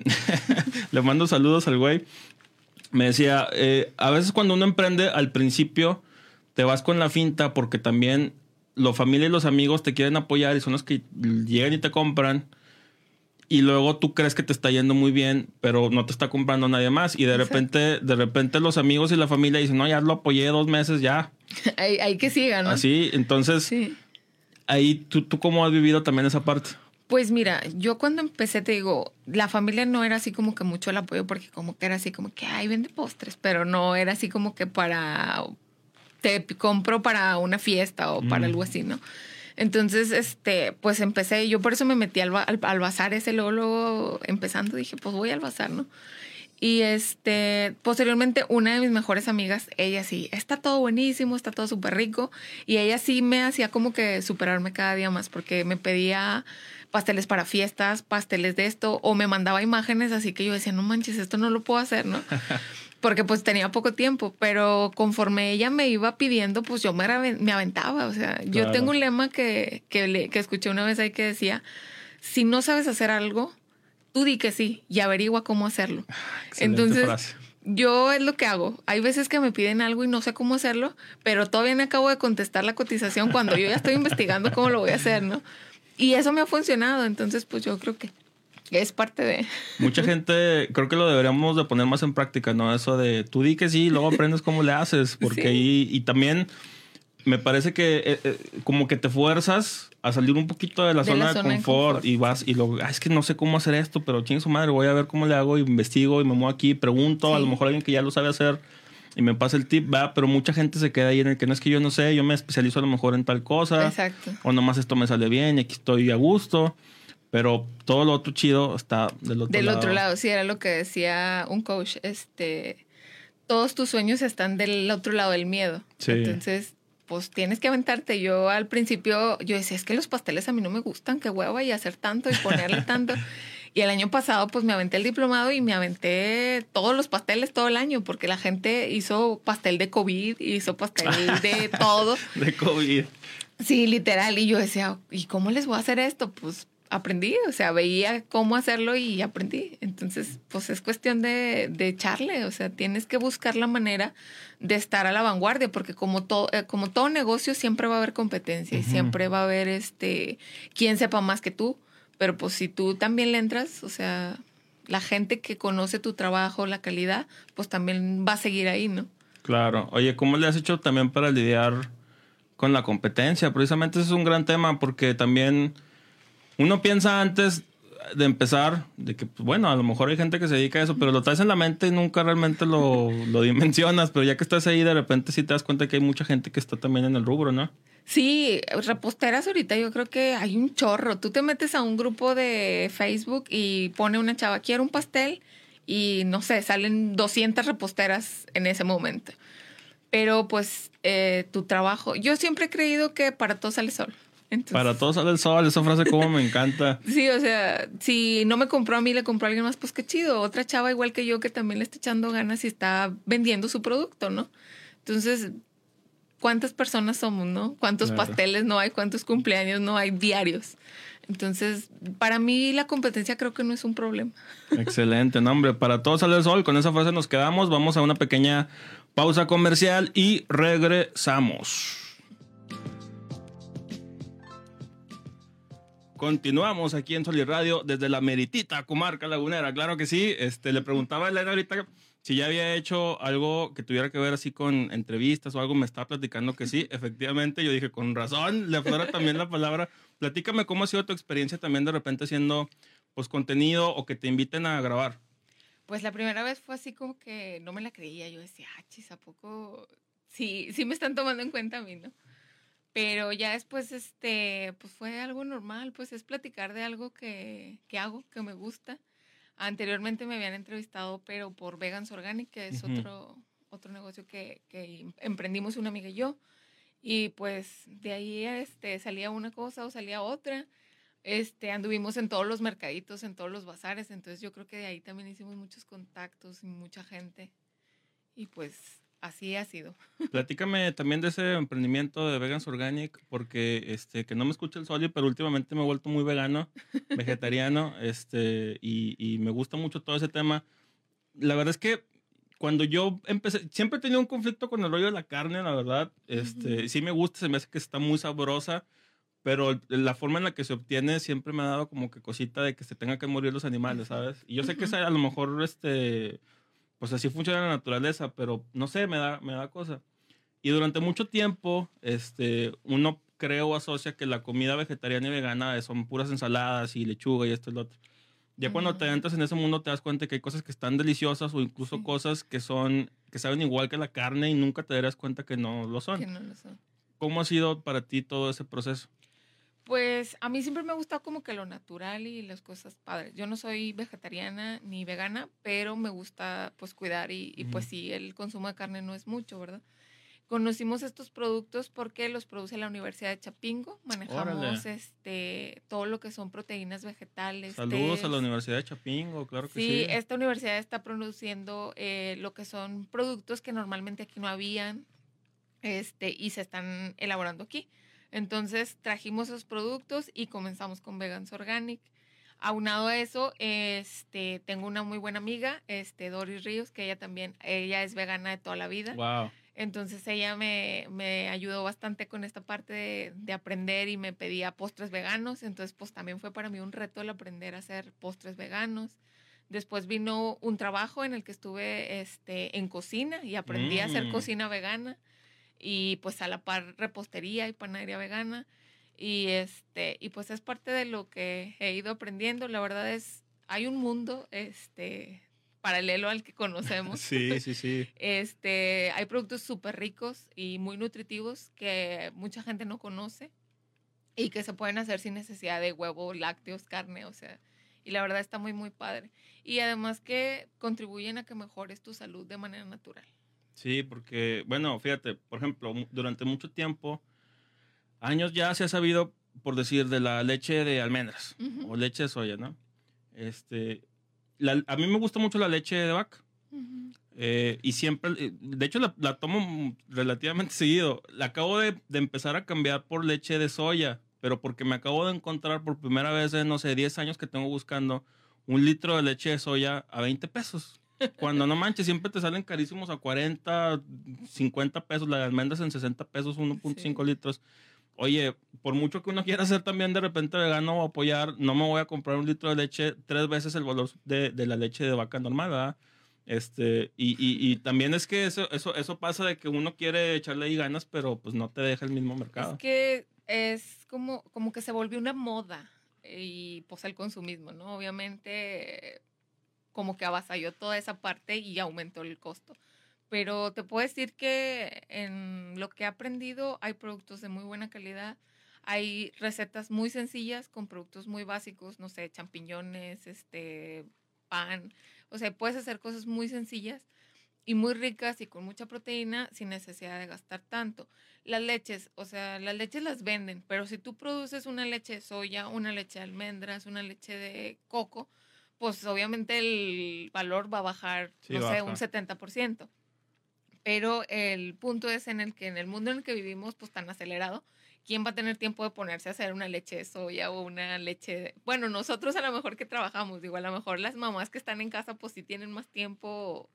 le mando saludos al güey. Me decía, eh, a veces cuando uno emprende al principio te vas con la finta porque también la familia y los amigos te quieren apoyar y son los que llegan y te compran y luego tú crees que te está yendo muy bien, pero no te está comprando nadie más y de Exacto. repente de repente los amigos y la familia dicen, "No, ya lo apoyé dos meses ya." hay, hay que siga, ¿no? Así, entonces Sí. ahí tú tú cómo has vivido también esa parte. Pues mira, yo cuando empecé, te digo, la familia no era así como que mucho el apoyo, porque como que era así como que, ay, vende postres, pero no era así como que para, te compro para una fiesta o para Mm. algo así, ¿no? Entonces, este, pues empecé, yo por eso me metí al, al, al bazar ese, luego, luego empezando, dije, pues voy al bazar, ¿no? Y este, posteriormente, una de mis mejores amigas, ella sí, está todo buenísimo, está todo súper rico. Y ella sí me hacía como que superarme cada día más, porque me pedía pasteles para fiestas, pasteles de esto, o me mandaba imágenes, así que yo decía, no manches, esto no lo puedo hacer, ¿no? porque pues tenía poco tiempo, pero conforme ella me iba pidiendo, pues yo me, me aventaba. O sea, yo tengo un lema que, que, que escuché una vez ahí que decía, si no sabes hacer algo, tú di que sí y averigua cómo hacerlo. Entonces, yo es lo que hago. Hay veces que me piden algo y no sé cómo hacerlo, pero todavía no acabo de contestar la cotización cuando yo ya estoy investigando cómo lo voy a hacer, ¿no? Y eso me ha funcionado, entonces pues yo creo que es parte de... Mucha gente, creo que lo deberíamos de poner más en práctica, ¿no? Eso de tú di que sí, luego aprendes cómo le haces, porque ahí, y también me parece que eh, eh, como que te fuerzas a salir un poquito de la, zona, de confort, y vas y lo, ah, es que no sé cómo hacer esto, pero chingue su madre, voy a ver cómo le hago, investigo y me muevo aquí, pregunto, a lo mejor alguien que ya lo sabe hacer y me pasa el tip, va, pero mucha gente se queda ahí en el que no es que yo no sé, yo me especializo a lo mejor en tal cosa, Exacto. o nomás esto me sale bien y aquí estoy a gusto. Pero todo lo otro chido está del otro lado. Del otro lado, sí, era lo que decía un coach. Este, todos tus sueños están del otro lado del miedo. Sí. Entonces, pues tienes que aventarte. Yo al principio, yo decía, es que los pasteles a mí no me gustan, qué hueva y hacer tanto y ponerle tanto. Y el año pasado, pues me aventé el diplomado y me aventé todos los pasteles todo el año, porque la gente hizo pastel de COVID, hizo pastel de todo. de COVID. Sí, literal. Y yo decía, ¿y cómo les voy a hacer esto? Pues aprendí, o sea, veía cómo hacerlo y aprendí. Entonces, pues es cuestión de, de echarle, o sea, tienes que buscar la manera de estar a la vanguardia, porque como todo, eh, como todo negocio siempre va a haber competencia y siempre va a haber este quien sepa más que tú. Pero pues si tú también le entras, o sea, la gente que conoce tu trabajo, la calidad, pues también va a seguir ahí, ¿no? Claro. Oye, ¿cómo le has hecho también para lidiar con la competencia? Precisamente ese es un gran tema porque también uno piensa antes de empezar, de que, pues, bueno, a lo mejor hay gente que se dedica a eso, pero lo traes en la mente y nunca realmente lo, lo dimensionas, pero ya que estás ahí, de repente sí te das cuenta que hay mucha gente que está también en el rubro, ¿no? Sí, reposteras ahorita yo creo que hay un chorro. Tú te metes a un grupo de Facebook y pone una chava, quiero un pastel y no sé, salen 200 reposteras en ese momento. Pero pues eh, tu trabajo, yo siempre he creído que para todo sale sol. Para todo sale el sol, esa frase como me encanta. sí, o sea, si no me compró a mí, le compró a alguien más, pues qué chido. Otra chava igual que yo que también le está echando ganas y está vendiendo su producto, ¿no? Entonces, cuántas personas somos, ¿no? ¿Cuántos pasteles no hay? ¿Cuántos cumpleaños no hay diarios? Entonces, para mí la competencia creo que no es un problema. Excelente, no, hombre, para todos sale el sol. Con esa frase nos quedamos. Vamos a una pequeña pausa comercial y regresamos. Continuamos aquí en Sol y Radio desde la meritita comarca lagunera. Claro que sí. Este, le preguntaba a Elena ahorita si ya había hecho algo que tuviera que ver así con entrevistas o algo, me estaba platicando que sí, efectivamente, yo dije, con razón, le aflora también la palabra. Platícame cómo ha sido tu experiencia también de repente haciendo pues contenido o que te inviten a grabar. Pues la primera vez fue así como que no me la creía, yo decía, ah, chis, ¿a poco? Sí, sí me están tomando en cuenta a mí, ¿no? Pero ya después, este, pues fue algo normal, pues es platicar de algo que, que hago, que me gusta Anteriormente me habían entrevistado, pero por Vegans Organic, que es otro, otro negocio que, que, emprendimos una amiga y yo. Y pues de ahí este, salía una cosa o salía otra. Este, anduvimos en todos los mercaditos, en todos los bazares. Entonces yo creo que de ahí también hicimos muchos contactos y mucha gente. Y pues así ha sido. Platícame también de ese emprendimiento de Vegans Organic, porque este, que no me escucha el Soli, pero últimamente me he vuelto muy vegano, vegetariano, este, y, y, me gusta mucho todo ese tema. La verdad es que cuando yo empecé, siempre he tenido un conflicto con el rollo de la carne, la verdad. Este, Sí me gusta, se me hace que está muy sabrosa, pero la forma en la que se obtiene siempre me ha dado como que cosita de que se tenga que morir los animales, ¿sabes? Y yo sé que a lo mejor, este pues así funciona la naturaleza, pero no sé, me da, me da cosa. Y durante mucho tiempo, este, uno creo o asocia que la comida vegetariana y vegana son puras ensaladas y lechuga y esto y lo otro. Ya cuando te entras en ese mundo te das cuenta que hay cosas que están deliciosas o incluso cosas que son que saben igual que la carne y nunca te darás cuenta que no lo son. Que no lo son. ¿Cómo ha sido para ti todo ese proceso? Pues a mí siempre me ha gustado como que lo natural y las cosas padres. Yo no soy vegetariana ni vegana, pero me gusta pues cuidar y, y pues sí, el consumo de carne no es mucho, ¿verdad? Conocimos estos productos porque los produce la Universidad de Chapingo. Manejamos Órale. este todo lo que son proteínas vegetales. Saludos a la Universidad de Chapingo, claro que Sí, sí. esta universidad está produciendo eh, lo que son productos que normalmente aquí no habían este, y se están elaborando aquí. Entonces trajimos esos productos y comenzamos con Vegans Organic. Aunado a eso, este, tengo una muy buena amiga, este, Doris Ríos, que ella también, ella es vegana de toda la vida. Wow. Entonces ella me, me ayudó bastante con esta parte de, de aprender y me pedía postres veganos. Entonces pues también fue para mí un reto el aprender a hacer postres veganos. Después vino un trabajo en el que estuve este, en cocina y aprendí a hacer Mm. cocina vegana y pues a la par repostería y panadería vegana. Y, este, y pues es parte de lo que he ido aprendiendo. La verdad es, hay un mundo este, paralelo al que conocemos. Sí, sí, sí. Este, hay productos súper ricos y muy nutritivos que mucha gente no conoce y que se pueden hacer sin necesidad de huevo, lácteos, carne, o sea, y la verdad está muy, muy padre. Y además que contribuyen a que mejores tu salud de manera natural. Sí, porque, bueno, fíjate, por ejemplo, durante mucho tiempo, años ya se ha sabido, por decir, de la leche de almendras o leche de soya, ¿no? Este, la- a mí me gusta mucho la leche de vaca. eh, y siempre, eh, de hecho, la, la tomo relativamente seguido. La acabo de, de empezar a cambiar por leche de soya, pero porque me acabo de encontrar por primera vez en, no sé, 10 años que tengo buscando un litro de leche de soya a 20 pesos. Cuando no manches, siempre te salen carísimos a 40, 50 pesos, las almendras en 60 pesos, 1.5 litros. Oye, por mucho que uno quiera ser también de repente vegano o apoyar, no me voy a comprar un litro de leche tres veces el valor de, de la leche de vaca normal, ¿verdad? Este, y, y, y también es que eso, eso, eso pasa de que uno quiere echarle ahí ganas, pero pues no te deja el mismo mercado. Es que es como, como que se volvió una moda y pues el consumismo, ¿no? Obviamente como que avasalló toda esa parte y aumentó el costo. Pero te puedo decir que en lo que he aprendido hay productos de muy buena calidad. Hay recetas muy sencillas con productos muy básicos, no sé, champiñones, este, pan. O sea, puedes hacer cosas muy sencillas y muy ricas y con mucha proteína sin necesidad de gastar tanto. Las leches, o sea, las leches las venden, pero si tú produces una leche de soya, una leche de almendras, una leche de coco, pues obviamente el valor va a bajar, Sí, no sé, baja. un 70%. Pero el punto es en el que en el mundo en el que vivimos, pues tan acelerado, ¿quién va a tener tiempo de ponerse a hacer una leche de soya o una leche de... Bueno, nosotros a lo mejor que trabajamos, digo, a lo mejor las mamás que están en casa, pues sí tienen más tiempo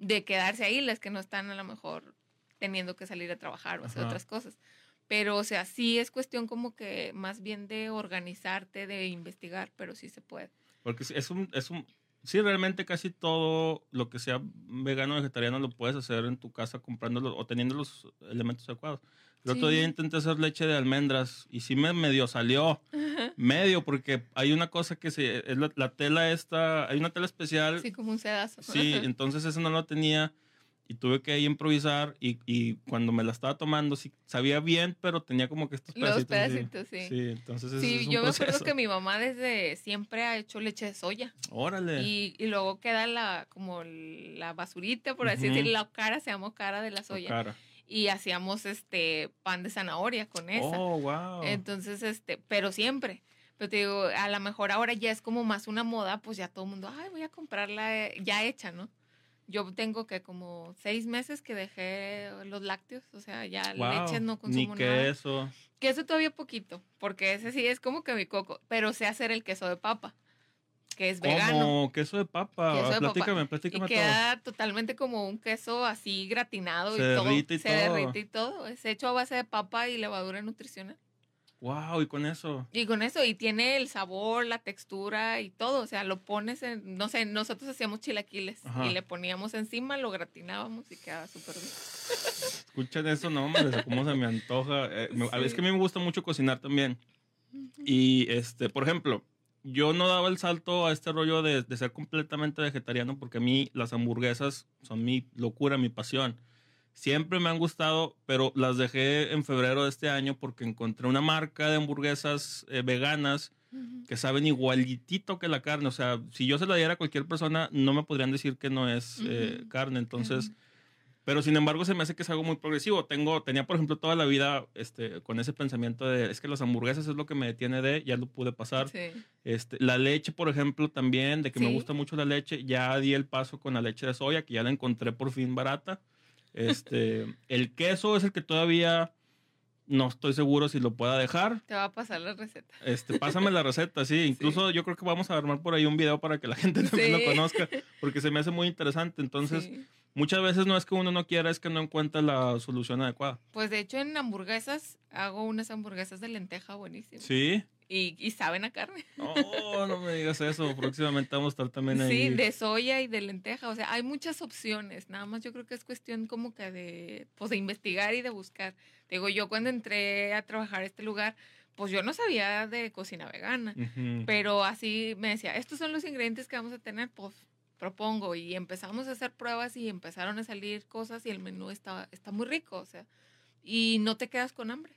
de quedarse ahí, las que no están a lo mejor teniendo que salir a trabajar o hacer Ajá. otras cosas. Pero, o sea, sí es cuestión como que más bien de organizarte, de investigar, pero sí se puede. Porque sí, es un, es un, sí, realmente casi todo lo que sea vegano o vegetariano lo puedes hacer en tu casa comprándolo o teniendo los elementos adecuados. El otro Sí. día intenté hacer leche de almendras y sí me medio salió. Medio, porque hay una cosa que se, es la, la tela esta, hay una tela especial. Así como un sedazo. Sí, entonces eso no lo tenía y tuve que ahí improvisar y, y cuando me la estaba tomando, sí, sabía bien, pero tenía como que estos Los pedacitos. así. pedacitos, sí. Sí, entonces Sí, es un yo me acuerdo que mi mamá desde siempre ha hecho leche de soya. Órale. Y, y luego queda la como la basurita, por así decirlo, la cara, se llamó cara de la soya. cara. Y hacíamos este pan de zanahoria con esa. Oh, wow. Entonces, este, pero siempre. Pero te digo, a lo mejor ahora ya es como más una moda, pues ya todo el mundo, ay, voy a comprarla eh, ya hecha, ¿no? Yo tengo que como seis meses que dejé los lácteos, o sea, ya Wow. leches no Ni consumo nada. queso. Queso todavía poquito, porque ese sí es como que mi coco, pero sé hacer el queso de papa, que es vegano. Como queso de papa. Queso de platícame, papa. platícame y todo. queda totalmente como un queso así gratinado Se y todo. y se todo. derrite y todo. Es hecho a base de papa y levadura nutricional. Wow, y con eso. Y con eso, y tiene el sabor, la textura y todo. O sea, lo pones en, no sé, nosotros hacíamos chilaquiles Ajá. y le poníamos encima, lo gratinábamos y quedaba súper bien. Escuchan eso, no, hombre, cómo se me antoja. Eh, Sí. Es que a mí me gusta mucho cocinar también. Y, este, por ejemplo, yo no daba el salto a este rollo de, de ser completamente vegetariano porque a mí las hamburguesas son mi locura, mi pasión. Siempre me han gustado, pero las dejé en febrero de este año porque encontré una marca de hamburguesas eh, veganas que saben igualitito que la carne. O sea, si yo se la diera a cualquier persona, no me podrían decir que no es eh, carne. Entonces, pero sin embargo, se me hace que es algo muy progresivo. Tengo, tenía, por ejemplo, toda la vida este, con ese pensamiento de es que las hamburguesas es lo que me detiene de, ya lo pude pasar. Este, la leche, por ejemplo, también, de que me gusta mucho la leche, ya di el paso con la leche de soya, que ya la encontré por fin barata. Este, el queso es el que todavía no estoy seguro si lo pueda dejar. Te va a pasar la receta. Este, pásame la receta, sí. Incluso yo creo que vamos a armar por ahí un video para que la gente también lo conozca, porque se me hace muy interesante. Entonces, muchas veces no es que uno no quiera, es que no encuentra la solución adecuada. Pues de hecho en hamburguesas hago unas hamburguesas de lenteja buenísimas. Sí. Y, saben a carne. No, no me digas eso. Próximamente vamos a estar también ahí. Sí, de soya y de lenteja. O sea, hay muchas opciones. Nada más yo creo que es cuestión como que de, pues, de investigar y de buscar. Digo, yo cuando entré a trabajar a este lugar, pues yo no sabía de cocina vegana. Pero así me decía, estos son los ingredientes que vamos a tener, pues propongo. Y empezamos a hacer pruebas y empezaron a salir cosas y el menú está, está muy rico. O sea, y no te quedas con hambre.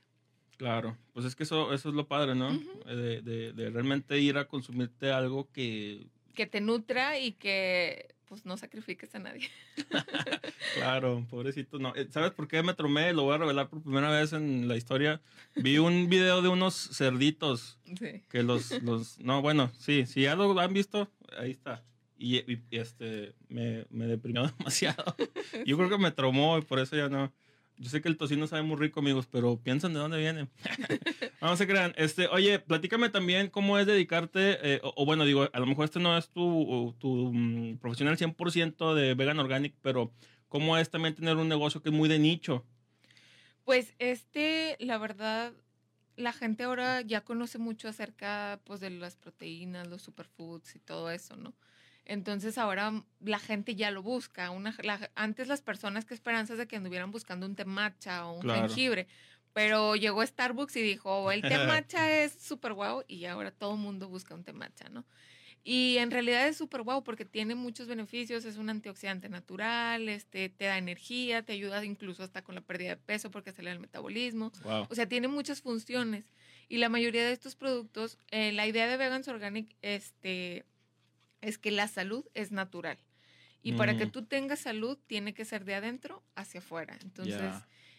Claro, pues es que eso, eso es lo padre, ¿no? de, de, realmente ir a consumirte algo que... Que te nutra y que pues no sacrifiques a nadie. claro, pobrecito. No. Eh, ¿Sabes por qué me tromé? Lo voy a revelar por primera vez en la historia. Vi un video de unos cerditos. Sí. Que los, los... No, bueno, sí, si ya lo han visto, ahí está. Y, y este, me, me deprimió demasiado. Yo creo que me tromó y por eso ya no... Yo sé que el tocino sabe muy rico, amigos, pero piensan de dónde viene. Vamos a crean. Este, oye, platícame también cómo es dedicarte, eh, o, bueno, digo, a lo mejor este no es tu, tu um, profesional 100% de vegan organic, pero cómo es también tener un negocio que es muy de nicho. Pues este, la verdad, la gente ahora ya conoce mucho acerca pues, de las proteínas, los superfoods y todo eso, ¿no? Entonces ahora la gente ya lo busca. Una, antes las personas que esperanzas de que anduvieran buscando un té matcha o un jengibre, pero llegó Starbucks y dijo, oh, el té matcha es súper guau y ahora todo el mundo busca un té matcha, ¿no? Y en realidad es súper guau porque tiene muchos beneficios, es un antioxidante natural, este, te da energía, te ayuda incluso hasta con la pérdida de peso porque acelera el metabolismo. O sea, tiene muchas funciones. Y la mayoría de estos productos, eh, la idea de Vegans Organic, este, es que la salud es natural. Y para que mm. tú tengas salud, tiene que ser de adentro hacia afuera. Entonces,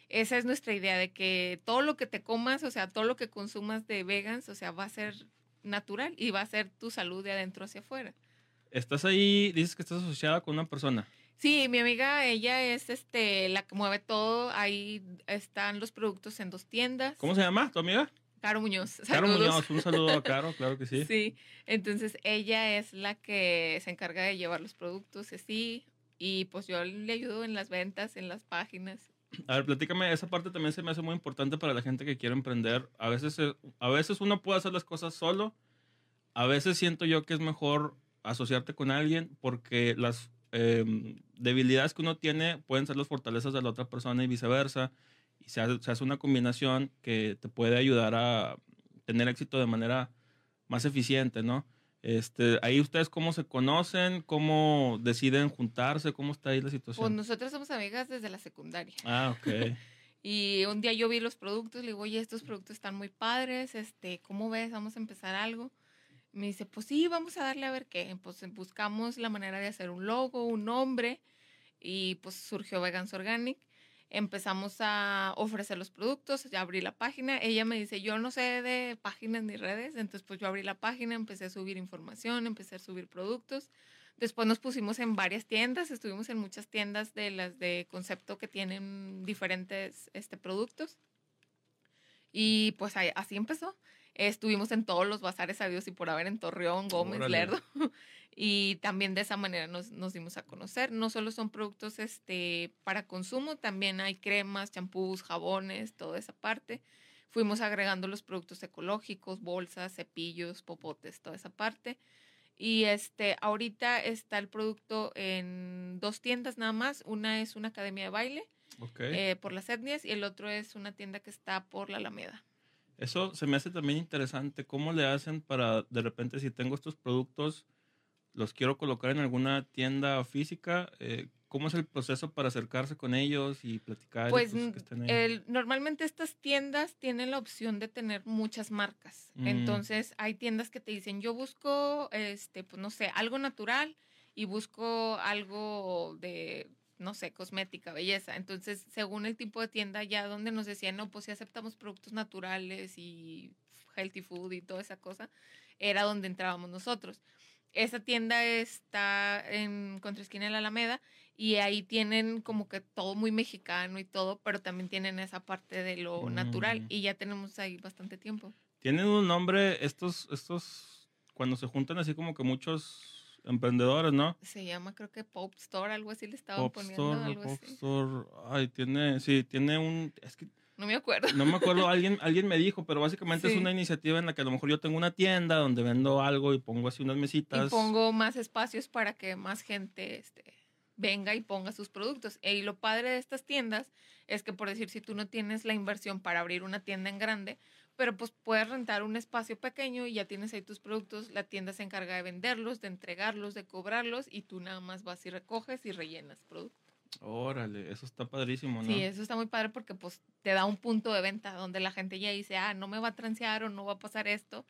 esa es nuestra idea de que todo lo que te comas, o sea, todo lo que consumas de vegans, o sea, va a ser natural y va a ser tu salud de adentro hacia afuera. Estás ahí, dices que estás asociada con una persona. Sí, mi amiga, ella es este la que mueve todo. Ahí están los productos en dos tiendas. ¿Cómo se llama tu amiga? Caro Muñoz. Caro Muñoz, un saludo a Caro, claro que sí. Sí, entonces ella es la que se encarga de llevar los productos así y pues yo le ayudo en las ventas, en las páginas. A ver, platícame, esa parte también se me hace muy importante para la gente que quiere emprender. A veces, a veces uno puede hacer las cosas solo, a veces siento yo que es mejor asociarte con alguien porque las em, debilidades que uno tiene pueden ser las fortalezas de la otra persona y viceversa y se hace, una combinación que te puede ayudar a tener éxito de manera más eficiente, ¿no? Este, ahí ustedes cómo se conocen, cómo deciden juntarse, cómo está ahí la situación. Pues nosotros somos amigas desde la secundaria. Ah, ok. y un día yo vi los productos, le digo, oye, estos productos están muy padres, este, ¿cómo ves? Vamos a empezar algo. Me dice, pues sí, vamos a darle a ver qué. Pues buscamos la manera de hacer un logo, un nombre, y pues surgió Vegans Organic empezamos a ofrecer los productos, ya abrí la página, ella me dice, yo no sé de páginas ni redes, entonces pues yo abrí la página, empecé a subir información, empecé a subir productos, después nos pusimos en varias tiendas, estuvimos en muchas tiendas de las de concepto que tienen diferentes este, productos y pues así empezó. Estuvimos en todos los bazares sabios y por haber en Torreón, Gómez, Lerdo. Y también de esa manera nos, nos, dimos a conocer. No solo son productos este, para consumo, también hay cremas, champús, jabones, toda esa parte. Fuimos agregando los productos ecológicos, bolsas, cepillos, popotes, toda esa parte. Y este, ahorita está el producto en dos tiendas nada más. Una es una academia de baile eh, por las etnias y el otro es una tienda que está por la Alameda. Eso se me hace también interesante. ¿Cómo le hacen para, de repente, si tengo estos productos, los quiero colocar en alguna tienda física? Eh, ¿cómo es el proceso para acercarse con ellos y platicar? Pues, el, normalmente estas tiendas tienen la opción de tener muchas marcas. Mm. Entonces, hay tiendas que te dicen, yo busco, este, pues no sé, algo natural y busco algo de no sé, cosmética, belleza. Entonces, según el tipo de tienda, ya donde nos decían, no, pues si aceptamos productos naturales y healthy food y toda esa cosa, era donde entrábamos nosotros. Esa tienda está en contraesquina de la Alameda y ahí tienen como que todo muy mexicano y todo, pero también tienen esa parte de lo mm. natural y ya tenemos ahí bastante tiempo. Tienen un nombre estos, estos, cuando se juntan así como que muchos emprendedores, ¿no? Se llama creo que Pop Store, algo así le estaban poniendo. algo Pop Store, ay, tiene, sí, tiene un, es que no me acuerdo. No me acuerdo, alguien, alguien me dijo, pero básicamente es una iniciativa en la que a lo mejor yo tengo una tienda donde vendo algo y pongo así unas mesitas. Y pongo más espacios para que más gente este, venga y ponga sus productos. Y lo padre de estas tiendas es que, por decir, si tú no tienes la inversión para abrir una tienda en grande, pero pues puedes rentar un espacio pequeño y ya tienes ahí tus productos, la tienda se encarga de venderlos, de entregarlos, de cobrarlos y tú nada más vas y recoges y rellenas productos. Órale, eso está padrísimo, ¿no? Sí, eso está muy padre porque pues te da un punto de venta donde la gente ya dice, ah, no me va a transear o no va a pasar esto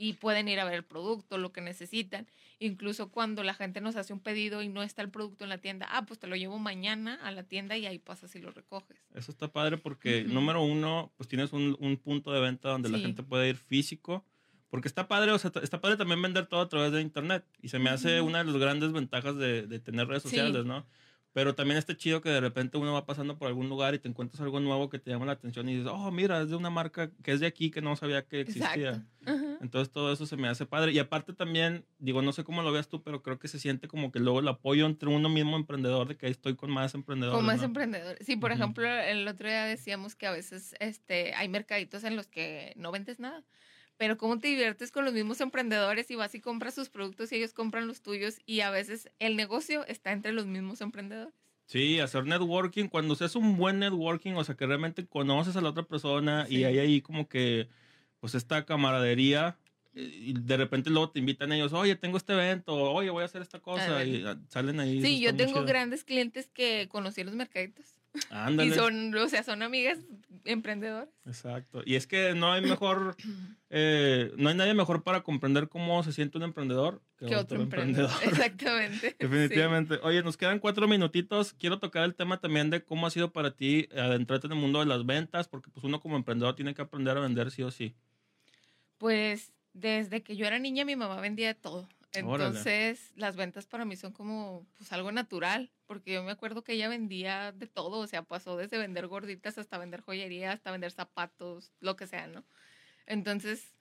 y pueden ir a ver el producto, lo que necesitan. Incluso cuando la gente nos hace un pedido y no está el producto en la tienda, ah, pues te lo llevo mañana a la tienda y ahí pasas y lo recoges. Eso está padre porque, número uno, pues tienes un, un, punto de venta donde la gente puede ir físico. Porque está padre, o sea, está padre también vender todo a través de internet. Y se me hace una de las grandes ventajas de, de tener redes sociales, ¿no? Pero también está chido que de repente uno va pasando por algún lugar y te encuentras algo nuevo que te llama la atención y dices, oh, mira, es de una marca que es de aquí que no sabía que existía. Entonces todo eso se me hace padre. Y aparte también, digo, no sé cómo lo veas tú, pero creo que se siente como que luego el apoyo entre uno mismo emprendedor, de que ahí estoy con más emprendedores. Con más emprendedores. Sí, por ejemplo, el otro día decíamos que a veces este, hay mercaditos en los que no vendes nada pero cómo te diviertes con los mismos emprendedores y vas y compras sus productos y ellos compran los tuyos y a veces el negocio está entre los mismos emprendedores. Sí, hacer networking, cuando seas un buen networking, o sea, que realmente conoces a la otra persona y hay ahí como que, pues esta camaradería, y de repente luego te invitan ellos, oye, tengo este evento, oye, voy a hacer esta cosa, y salen ahí. Sí, yo tengo grandes clientes que conocí en los mercaditos. Y son, o sea, son amigas emprendedoras. Exacto. Y es que no hay mejor, eh, no hay nadie mejor para comprender cómo se siente un emprendedor que, otro, emprendedor. Exactamente. Definitivamente. Oye, nos quedan cuatro minutitos. Quiero tocar el tema también de cómo ha sido para ti adentrarte en el mundo de las ventas, porque pues uno como emprendedor tiene que aprender a vender sí o sí. Pues desde que yo era niña mi mamá vendía todo. Entonces, las ventas para mí son como pues algo natural, porque yo me acuerdo que ella vendía de todo, o sea, pasó desde vender gorditas hasta vender joyería, hasta vender zapatos, lo que sea, ¿no? Entonces,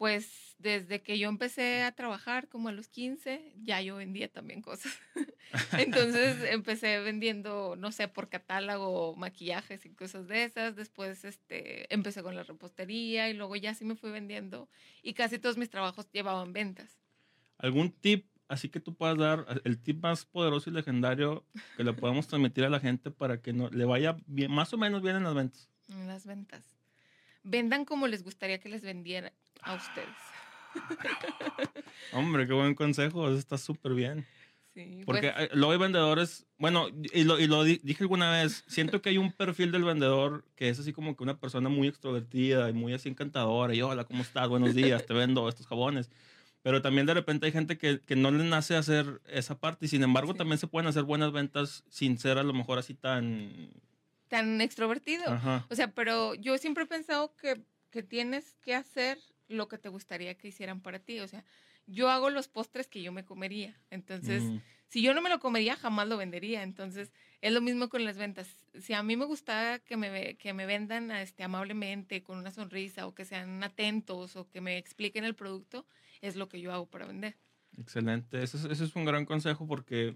pues desde que yo empecé a trabajar como a los 15, ya yo vendía también cosas. Entonces empecé vendiendo, no sé, por catálogo, maquillajes y cosas de esas. Después este, empecé con la repostería y luego ya sí me fui vendiendo y casi todos mis trabajos llevaban ventas. ¿Algún tip así que tú puedas dar, el tip más poderoso y legendario que le podamos transmitir a la gente para que no, le vaya bien, más o menos bien en las ventas? En las ventas. Vendan como les gustaría que les vendiera a ustedes. Hombre, qué buen consejo, eso está súper bien. Sí, Porque pues luego hay vendedores, bueno, y lo, y lo dije alguna vez, siento que hay un perfil del vendedor que es así como que una persona muy extrovertida y muy así encantadora, y hola, ¿cómo estás? Buenos días, te vendo estos jabones. Pero también de repente hay gente que, que no le nace hacer esa parte y sin embargo también se pueden hacer buenas ventas sin ser a lo mejor así tan... Tan extrovertido. O sea, pero yo siempre he pensado que, que tienes que hacer lo que te gustaría que hicieran para ti. O sea, yo hago los postres que yo me comería. Entonces, mm. si yo no me lo comería, jamás lo vendería. Entonces, es lo mismo con las ventas. Si a mí me gusta que me, que me vendan este, amablemente, con una sonrisa, o que sean atentos, o que me expliquen el producto, es lo que yo hago para vender. Excelente. Ese es, un gran consejo porque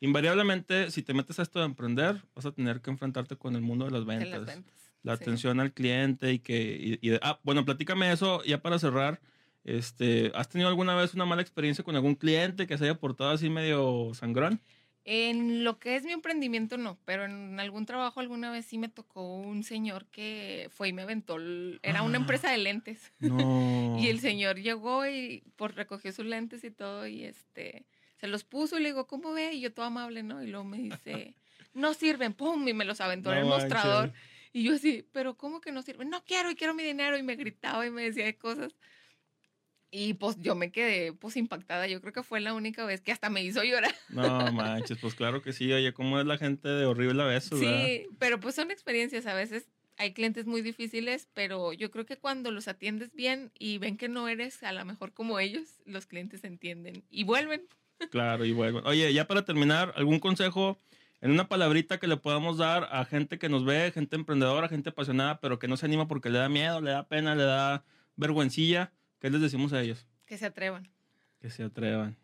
invariablemente, si te metes a esto de emprender, vas a tener que enfrentarte con el mundo de las ventas. la atención al cliente y que... Y, ah, bueno, platícame eso ya para cerrar. Este, ¿Has tenido alguna vez una mala experiencia con algún cliente que se haya portado así medio sangrón? En lo que es mi emprendimiento no, pero en algún trabajo alguna vez sí me tocó un señor que fue y me aventó, era una ah. empresa de lentes. y el señor llegó y pues recogió sus lentes y todo y este Se los puso y le digo, ¿cómo ve? Y yo todo amable, ¿no? Y luego me dice, no sirven, pum, y me los aventó en el mostrador. Y yo así, pero ¿cómo que no sirven? No quiero y quiero mi dinero. Y me gritaba y me decía cosas. Y pues yo me quedé pues impactada. Yo creo que fue la única vez que hasta me hizo llorar. No manches, pues claro que sí. Oye, ¿cómo es la gente de horrible a veces? Sí, pero pues son experiencias. A veces hay clientes muy difíciles, pero yo creo que cuando los atiendes bien y ven que no eres a lo mejor como ellos, los clientes entienden y vuelven. Claro, y vuelven. Oye, ya para terminar, ¿algún consejo en una palabrita que le podamos dar a gente que nos ve, gente emprendedora, gente apasionada, pero que no se anima porque le da miedo, le da pena, le da vergüencilla? ¿Qué les decimos a ellos? Que se atrevan. Que se atrevan.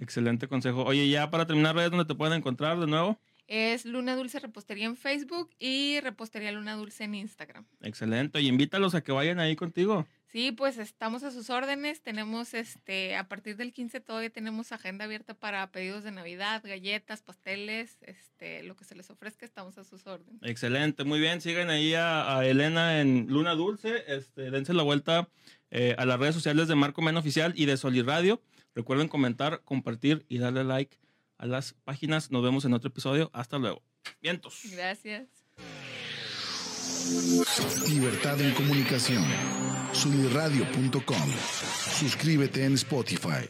Excelente consejo. Oye, ya para terminar, ¿ves dónde te pueden encontrar de nuevo? Es Luna Dulce Repostería en Facebook y Repostería Luna Dulce en Instagram. Excelente. Y invítalos a que vayan ahí contigo. Sí, pues estamos a sus órdenes. Tenemos este, a partir del 15 todavía tenemos agenda abierta para pedidos de Navidad, galletas, pasteles, este, lo que se les ofrezca, estamos a sus órdenes. Excelente, muy bien. Sigan ahí a, Elena en Luna Dulce. Este, dense la vuelta eh, a las redes sociales de Marco Men Oficial y de Soliradio. Recuerden comentar, compartir y darle like a las páginas. Nos vemos en otro episodio. Hasta luego. Vientos. Gracias. Libertad en comunicación. Sunirradio.com. Suscríbete en Spotify.